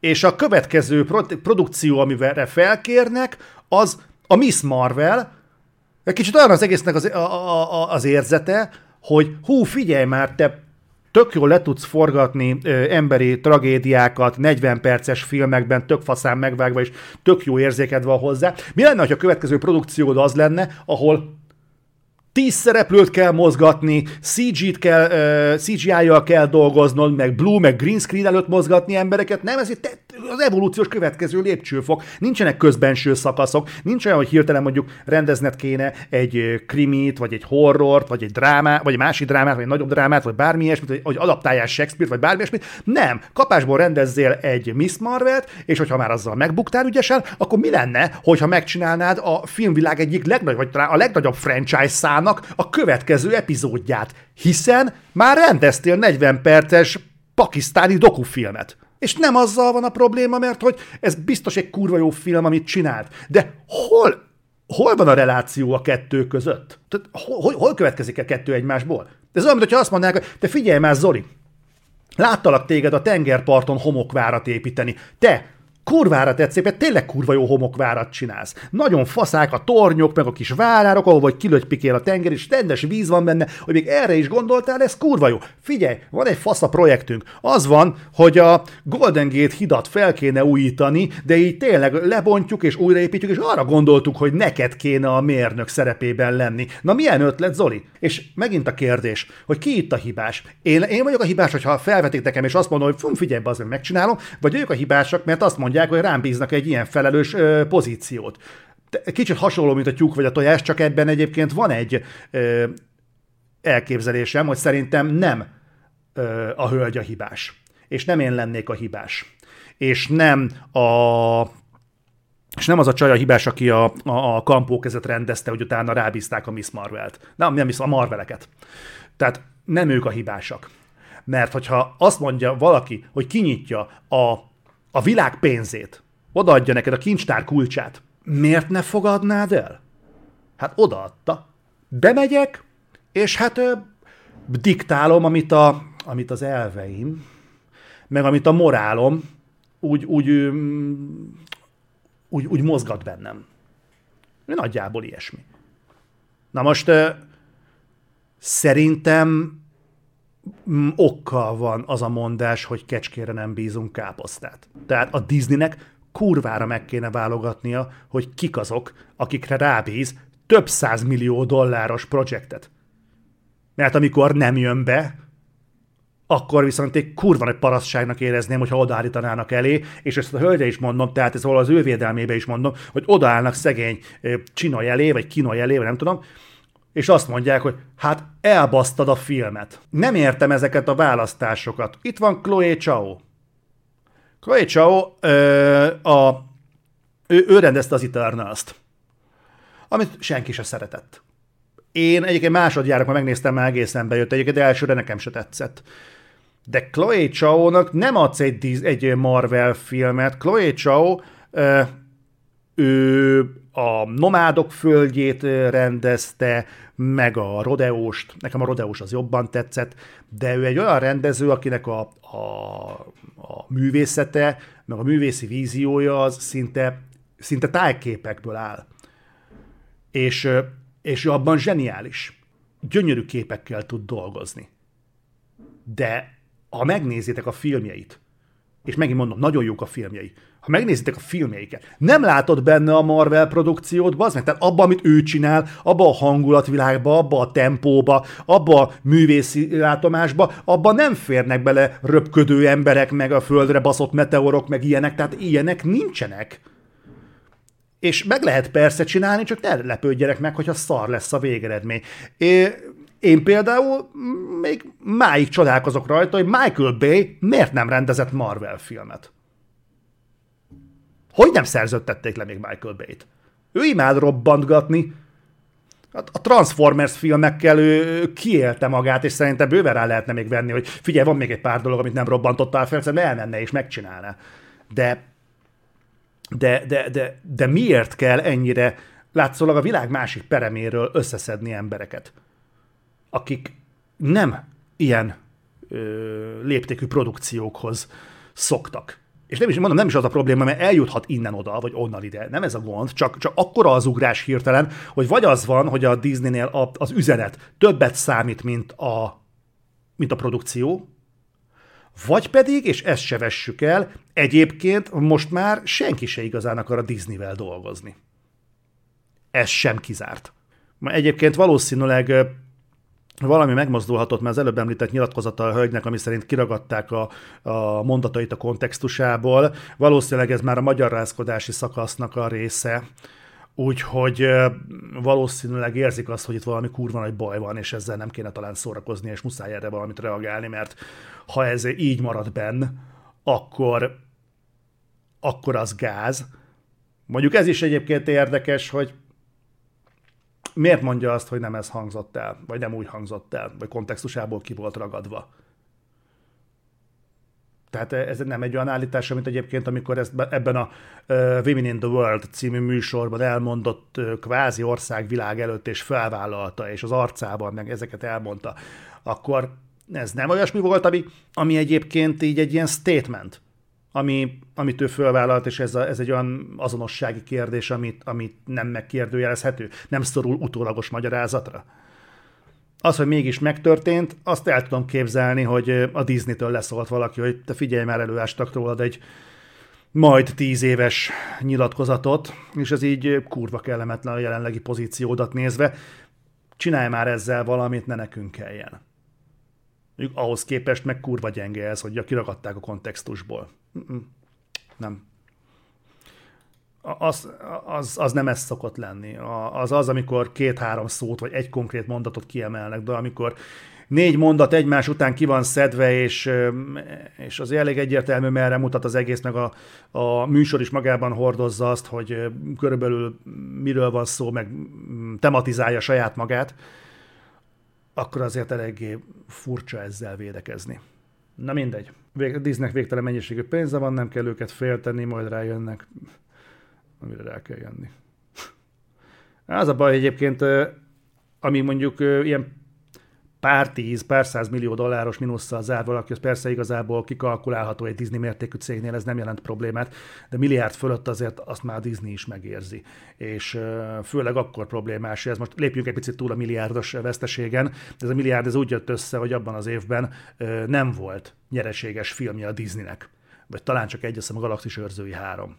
S1: és a következő produkció, amivel felkérnek, az a Miss Marvel, egy kicsit olyan az egésznek az, a, a, az érzete, hogy hú, figyelj már, te tök jól le tudsz forgatni ö, emberi tragédiákat 40 perces filmekben, tök faszán megvágva, és tök jó érzéked van hozzá. Mi lenne, ha a következő produkciód az lenne, ahol tíz szereplőt kell mozgatni, CG-t kell, uh, CGI-jal kell dolgoznod, meg blue, meg green screen előtt mozgatni embereket. Nem, ez itt az evolúciós következő lépcsőfok. Nincsenek közbenső szakaszok, nincs olyan, hogy hirtelen mondjuk rendezned kéne egy krimit, vagy egy horrort, vagy egy drámát, vagy egy másik drámát, vagy egy nagyobb drámát, vagy bármi ilyesmit, vagy adaptálják Shakespeare-t, vagy bármi ilyesmit. Nem, kapásból rendezzél egy Miss Marvel-t, és hogyha már azzal megbuktál ügyesen, akkor mi lenne, hogyha megcsinálnád a filmvilág egyik legnagyobb, vagy a legnagyobb franchise szának a következő epizódját, hiszen már rendeztél 40 perces pakisztáni dokufilmet. És nem azzal van a probléma, mert hogy ez biztos egy kurva jó film, amit csinált. De hol, hol van a reláció a kettő között? Tehát hol, hol következik a kettő egymásból? Ez olyan, mintha azt mondanák, hogy te figyelj már, Zoli, láttalak téged a tengerparton homokvárat építeni. Te, kurvára tetszép, mert tényleg kurva jó homokvárat csinálsz. Nagyon faszák a tornyok, meg a kis várárok, ahol vagy kilötypikél a tenger, és rendes víz van benne, hogy még erre is gondoltál, ez kurva jó. Figyelj, van egy fasza projektünk. Az van, hogy a Golden Gate hidat fel kéne újítani, de így tényleg lebontjuk és újraépítjük, és arra gondoltuk, hogy neked kéne a mérnök szerepében lenni. Na milyen ötlet, Zoli? És megint a kérdés, hogy ki itt a hibás? Én, én vagyok a hibás, hogyha felvetik nekem, és azt mondom, hogy figyelj, az meg megcsinálom, vagy ők a hibásak, mert azt mondják, hogy rám bíznak egy ilyen felelős ö, pozíciót. Kicsit hasonló, mint a tyúk vagy a tojás, csak ebben egyébként van egy ö, elképzelésem, hogy szerintem nem ö, a hölgy a hibás. És nem én lennék a hibás. És nem a és nem az a csaj a hibás, aki a, a, a kampókezet rendezte, hogy utána rábízták a Miss Marvelt. Nem, nem Miss, a Marveleket. Tehát nem ők a hibásak. Mert hogyha azt mondja valaki, hogy kinyitja a a világ pénzét, odaadja neked a kincstár kulcsát, miért ne fogadnád el? Hát odaadta. Bemegyek, és hát ö, diktálom, amit, a, amit az elveim, meg amit a morálom úgy, úgy, úgy, úgy mozgat bennem. Nagyjából ilyesmi. Na most ö, szerintem okkal van az a mondás, hogy kecskére nem bízunk káposztát. Tehát a Disneynek kurvára meg kéne válogatnia, hogy kik azok, akikre rábíz több millió dolláros projektet. Mert amikor nem jön be, akkor viszont egy kurva nagy parasztságnak érezném, hogyha odaállítanának elé, és ezt a hölgye is mondom, tehát ez valahol az ő védelmébe is mondom, hogy odaállnak szegény csinaj elé, vagy kinaj elé, vagy nem tudom, és azt mondják, hogy hát elbasztad a filmet. Nem értem ezeket a választásokat. Itt van Chloe Chao. Chloe Chao, a, ő, ő rendezte az Eternals-t, amit senki se szeretett. Én egyébként másodjára, ha megnéztem, már egészen bejött, egyébként elsőre nekem se tetszett. De Chloe Chao-nak nem adsz egy, egy Marvel filmet. Chloe Chao, ő a Nomádok földjét rendezte, meg a Rodeóst, nekem a Rodeós az jobban tetszett, de ő egy olyan rendező, akinek a, a, a művészete, meg a művészi víziója az szinte, szinte tájképekből áll. És, és abban zseniális. Gyönyörű képekkel tud dolgozni. De ha megnézitek a filmjeit, és megint mondom, nagyon jók a filmjei, ha megnézitek a filmjeiket, nem látod benne a Marvel produkciót, bazd meg, tehát abba, amit ő csinál, abba a hangulatvilágba, abba a tempóba, abba a művészi látomásba, abba nem férnek bele röpködő emberek, meg a földre baszott meteorok, meg ilyenek, tehát ilyenek nincsenek. És meg lehet persze csinálni, csak ne lepődjenek meg, hogyha szar lesz a végeredmény. É, én például még máig csodálkozok rajta, hogy Michael Bay miért nem rendezett Marvel filmet. Hogy nem szerződtették le még Michael Bay-t? Ő imád robbantgatni. A Transformers filmekkel ő kiélte magát, és szerintem bőven rá lehetne még venni, hogy figyelj, van még egy pár dolog, amit nem robbantottál fel, szerintem elmenne és megcsinálná. De, de, de, de, de miért kell ennyire látszólag a világ másik pereméről összeszedni embereket, akik nem ilyen ö, léptékű produkciókhoz szoktak. És nem is mondom, nem is az a probléma, mert eljuthat innen oda, vagy onnan ide. Nem ez a gond, csak, csak akkora az ugrás hirtelen, hogy vagy az van, hogy a Disneynél az üzenet többet számít, mint a mint a produkció, vagy pedig, és ezt se vessük el, egyébként most már senki se igazán akar a Disneyvel dolgozni. Ez sem kizárt. Egyébként valószínűleg valami megmozdulhatott, mert az előbb említett nyilatkozata a hölgynek, ami szerint kiragadták a, a mondatait a kontextusából. Valószínűleg ez már a magyarázkodási szakasznak a része, úgyhogy valószínűleg érzik azt, hogy itt valami kurva nagy baj van, és ezzel nem kéne talán szórakozni, és muszáj erre valamit reagálni, mert ha ez így marad benn, akkor, akkor az gáz. Mondjuk ez is egyébként érdekes, hogy miért mondja azt, hogy nem ez hangzott el, vagy nem úgy hangzott el, vagy kontextusából ki volt ragadva. Tehát ez nem egy olyan állítás, mint egyébként, amikor ezt ebben a Women in the World című műsorban elmondott kvázi országvilág előtt, és felvállalta, és az arcában meg ezeket elmondta, akkor ez nem olyasmi volt, ami, ami egyébként így egy ilyen statement ami, amit ő fölvállalt, és ez, a, ez egy olyan azonossági kérdés, amit, amit nem megkérdőjelezhető, nem szorul utólagos magyarázatra. Az, hogy mégis megtörtént, azt el tudom képzelni, hogy a Disney-től leszólt valaki, hogy te figyelj már, előástak rólad egy majd tíz éves nyilatkozatot, és ez így kurva kellemetlen a jelenlegi pozíciódat nézve. Csinálj már ezzel valamit, ne nekünk kelljen. ahhoz képest meg kurva gyenge ez, hogy kiragadták a kontextusból. Nem. Az, az, az nem ez szokott lenni. Az az, amikor két-három szót, vagy egy konkrét mondatot kiemelnek, de amikor négy mondat egymás után ki van szedve, és, és az elég egyértelmű, merre mutat az egész, meg a, a műsor is magában hordozza azt, hogy körülbelül miről van szó, meg tematizálja saját magát, akkor azért eléggé furcsa ezzel védekezni. Na mindegy. Vég, Disneynek végtelen mennyiségű pénze van, nem kell őket félteni, majd rájönnek, amire rá kell jönni. [laughs] Az a baj egyébként, ami mondjuk ilyen pár tíz, pár száz millió dolláros minusszal zár valaki, az persze igazából kikalkulálható egy Disney mértékű cégnél, ez nem jelent problémát, de milliárd fölött azért azt már Disney is megérzi. És főleg akkor problémás, ez most lépjünk egy picit túl a milliárdos veszteségen, de ez a milliárd ez úgy jött össze, hogy abban az évben nem volt nyereséges filmje a Disneynek, vagy talán csak egy, azt a Galaxis őrzői három.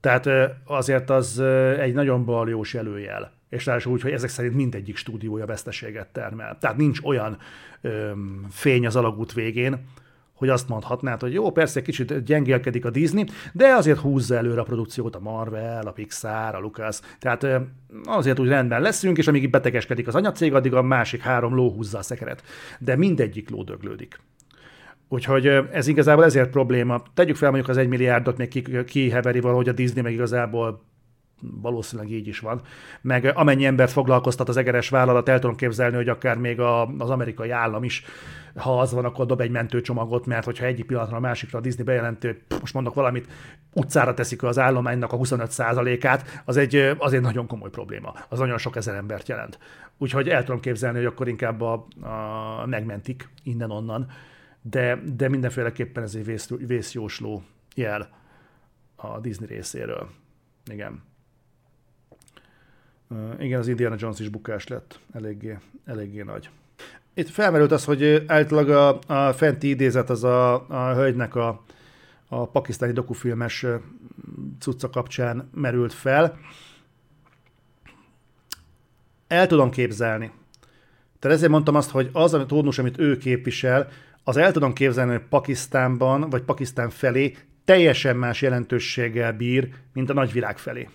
S1: Tehát azért az egy nagyon baljós előjel és ráadásul úgy, hogy ezek szerint mindegyik stúdiója veszteséget termel. Tehát nincs olyan öm, fény az alagút végén, hogy azt mondhatnád, hogy jó, persze kicsit gyengélkedik a Disney, de azért húzza előre a produkciót a Marvel, a Pixar, a Lucas. Tehát azért úgy rendben leszünk, és amíg betegeskedik az anyacég, addig a másik három ló húzza a szekeret. De mindegyik ló döglődik. Úgyhogy ez igazából ezért probléma. Tegyük fel mondjuk az egy milliárdot még kiheveri valahogy a Disney, meg igazából valószínűleg így is van. Meg amennyi embert foglalkoztat az egeres vállalat, el tudom képzelni, hogy akár még a, az amerikai állam is, ha az van, akkor dob egy mentőcsomagot, mert hogyha egyik pillanatra a másikra a Disney bejelentő, most mondok valamit, utcára teszik az állománynak a 25%-át, az egy, az egy nagyon komoly probléma. Az nagyon sok ezer embert jelent. Úgyhogy el tudom képzelni, hogy akkor inkább a, a megmentik innen-onnan, de, de mindenféleképpen ez egy vész, vészjósló jel a Disney részéről. Igen. Igen, az Indiana Jones is bukás lett, eléggé, eléggé nagy. Itt felmerült az, hogy általában a, fenti idézet az a, a hölgynek a, a pakisztáni dokufilmes cucca kapcsán merült fel. El tudom képzelni. Tehát ezért mondtam azt, hogy az a tónus, amit ő képvisel, az el tudom képzelni, hogy Pakisztánban, vagy Pakisztán felé teljesen más jelentőséggel bír, mint a nagyvilág felé.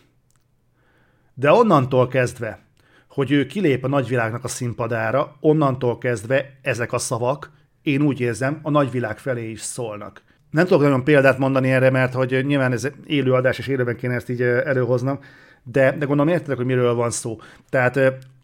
S1: De onnantól kezdve, hogy ő kilép a nagyvilágnak a színpadára, onnantól kezdve ezek a szavak, én úgy érzem, a nagyvilág felé is szólnak. Nem tudok nagyon példát mondani erre, mert hogy nyilván ez élőadás, és élőben kéne ezt így előhoznom, de, de gondolom értedek, hogy miről van szó. Tehát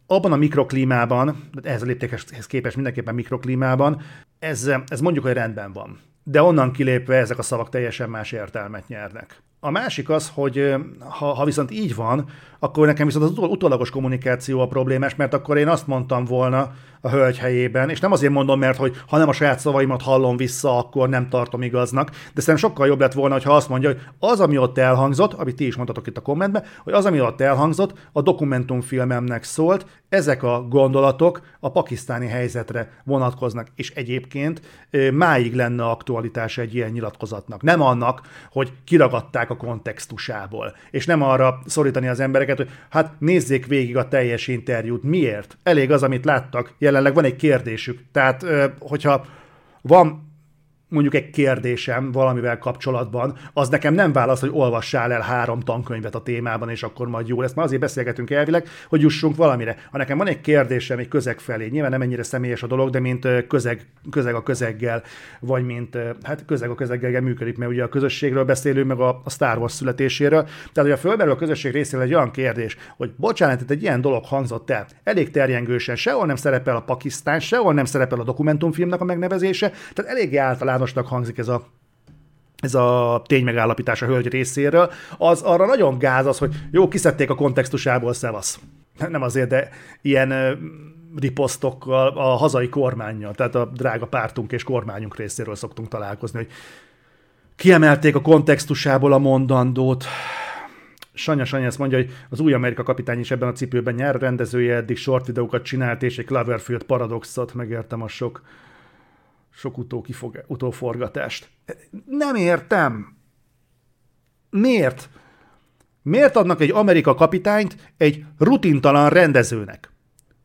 S1: abban a mikroklímában, ehhez a léptékhez képest mindenképpen mikroklímában, ez, ez mondjuk, hogy rendben van. De onnan kilépve ezek a szavak teljesen más értelmet nyernek. A másik az, hogy ha, ha viszont így van, akkor nekem viszont az utólagos kommunikáció a problémás, mert akkor én azt mondtam volna, a hölgy helyében, és nem azért mondom, mert hogy ha nem a saját szavaimat hallom vissza, akkor nem tartom igaznak, de szerintem sokkal jobb lett volna, ha azt mondja, hogy az, ami ott elhangzott, amit ti is mondtatok itt a kommentben, hogy az, ami ott elhangzott, a dokumentumfilmemnek szólt, ezek a gondolatok a pakisztáni helyzetre vonatkoznak, és egyébként máig lenne aktualitás egy ilyen nyilatkozatnak. Nem annak, hogy kiragadták a kontextusából, és nem arra szorítani az embereket, hogy hát nézzék végig a teljes interjút. Miért? Elég az, amit láttak. Jelenleg van egy kérdésük. Tehát, hogyha van mondjuk egy kérdésem valamivel kapcsolatban, az nekem nem válasz, hogy olvassál el három tankönyvet a témában, és akkor majd jó lesz. Már azért beszélgetünk elvileg, hogy jussunk valamire. Ha nekem van egy kérdésem egy közeg felé, nyilván nem ennyire személyes a dolog, de mint közeg, közeg a közeggel, vagy mint hát közeg a közeggel működik, mert ugye a közösségről beszélünk, meg a, a Star Wars születéséről. Tehát, a fölmerül a közösség részéről egy olyan kérdés, hogy bocsánat, itt egy ilyen dolog hangzott el, elég terjengősen, sehol nem szerepel a Pakisztán, sehol nem szerepel a dokumentumfilmnek a megnevezése, tehát eléggé általános általánosnak hangzik ez a ez a ténymegállapítás a hölgy részéről, az arra nagyon gáz az, hogy jó, kiszedték a kontextusából, szevasz. [laughs] Nem azért, de ilyen riposztokkal a hazai kormányjal, tehát a drága pártunk és kormányunk részéről szoktunk találkozni, hogy kiemelték a kontextusából a mondandót. Sanya Sanya ezt mondja, hogy az új Amerika kapitány is ebben a cipőben nyár, rendezője eddig short videókat csinált, és egy Cloverfield paradoxot, megértem a sok sok utóforgatást. Nem értem. Miért? Miért adnak egy Amerika kapitányt egy rutintalan rendezőnek?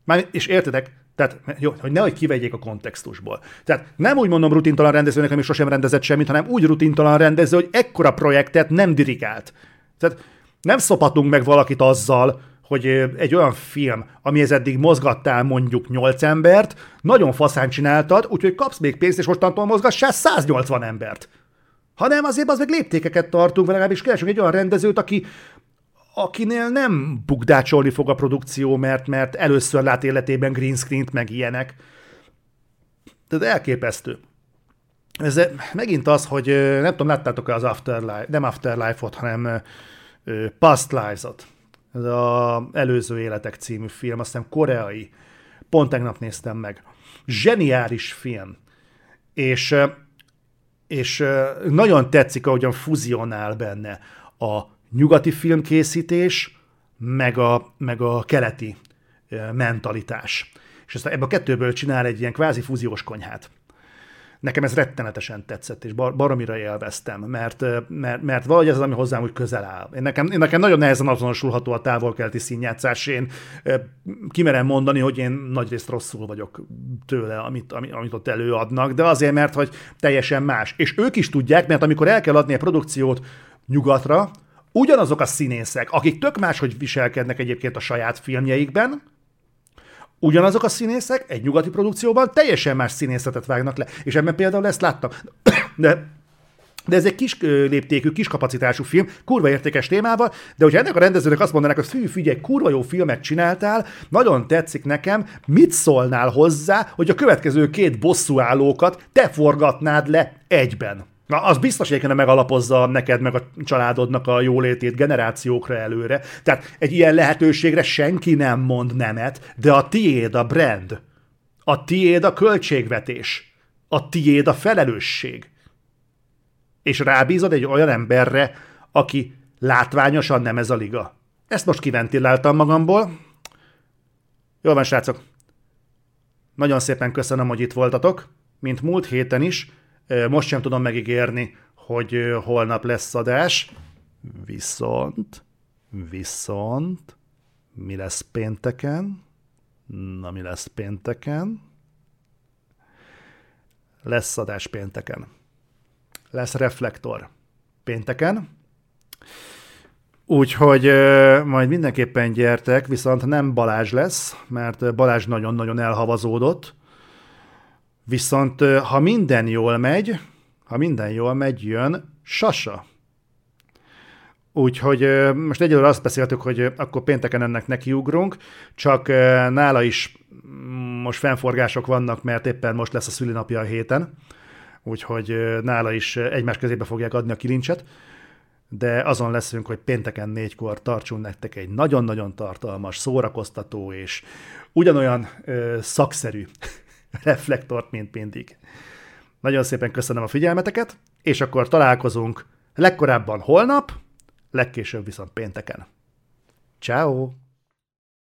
S1: Már, és értedek, tehát, jó, hogy nehogy kivegyék a kontextusból. Tehát nem úgy mondom rutintalan rendezőnek, ami sosem rendezett semmit, hanem úgy rutintalan rendező, hogy ekkora projektet nem dirigált. Tehát nem szopatunk meg valakit azzal, hogy egy olyan film, amihez eddig mozgattál mondjuk 8 embert, nagyon faszán csináltad, úgyhogy kapsz még pénzt, és mostantól mozgassál 180 embert. Hanem azért az meg léptékeket tartunk, vagy legalábbis keresünk egy olyan rendezőt, aki, akinél nem bukdácsolni fog a produkció, mert, mert először lát életében green screen-t, meg ilyenek. Tehát elképesztő. Ez megint az, hogy nem tudom, láttátok-e az Afterlife, nem Afterlife-ot, hanem Past Lives-ot ez a Előző Életek című film, azt hiszem koreai, pont tegnap néztem meg. Zseniális film. És, és nagyon tetszik, ahogyan fuzionál benne a nyugati filmkészítés, meg a, meg a keleti mentalitás. És ezt ebbe a kettőből csinál egy ilyen kvázi fúziós konyhát. Nekem ez rettenetesen tetszett, és bar- baromira élveztem, mert, mert, mert valahogy ez az, ami hozzám úgy közel áll. Én nekem, én nekem nagyon nehezen azonosulható a távol-keleti színjátszás. Én kimerem mondani, hogy én nagyrészt rosszul vagyok tőle, amit, amit ott előadnak, de azért, mert hogy teljesen más. És ők is tudják, mert amikor el kell adni a produkciót nyugatra, ugyanazok a színészek, akik tök máshogy viselkednek egyébként a saját filmjeikben, ugyanazok a színészek egy nyugati produkcióban teljesen más színészetet vágnak le. És ebben például ezt láttam. [clears throat] De de ez egy kis léptékű, kis kapacitású film, kurva értékes témával, de hogyha ennek a rendezőnek azt mondanák, hogy fű, figyelj, kurva jó filmet csináltál, nagyon tetszik nekem, mit szólnál hozzá, hogy a következő két bosszúállókat te forgatnád le egyben? Na, az biztos egyébként megalapozza neked meg a családodnak a jólétét generációkra előre. Tehát egy ilyen lehetőségre senki nem mond nemet, de a tiéd a brand, a tiéd a költségvetés, a tiéd a felelősség. És rábízod egy olyan emberre, aki látványosan nem ez a liga. Ezt most kiventiláltam magamból. Jó van, srácok. Nagyon szépen köszönöm, hogy itt voltatok, mint múlt héten is, most sem tudom megígérni, hogy holnap lesz adás, viszont, viszont, mi lesz pénteken? Na, mi lesz pénteken? Lesz adás pénteken. Lesz reflektor pénteken. Úgyhogy majd mindenképpen gyertek, viszont nem Balázs lesz, mert Balázs nagyon-nagyon elhavazódott, Viszont ha minden jól megy, ha minden jól megy, jön Sasa. Úgyhogy most egyelőre azt beszéltük, hogy akkor pénteken ennek nekiugrunk, csak nála is most fennforgások vannak, mert éppen most lesz a szülinapja a héten, úgyhogy nála is egymás kezébe fogják adni a kilincset. de azon leszünk, hogy pénteken négykor tartsunk nektek egy nagyon-nagyon tartalmas, szórakoztató és ugyanolyan ö, szakszerű [laughs] reflektort, mint mindig. Nagyon szépen köszönöm a figyelmeteket, és akkor találkozunk legkorábban holnap, legkésőbb viszont pénteken. Ciao.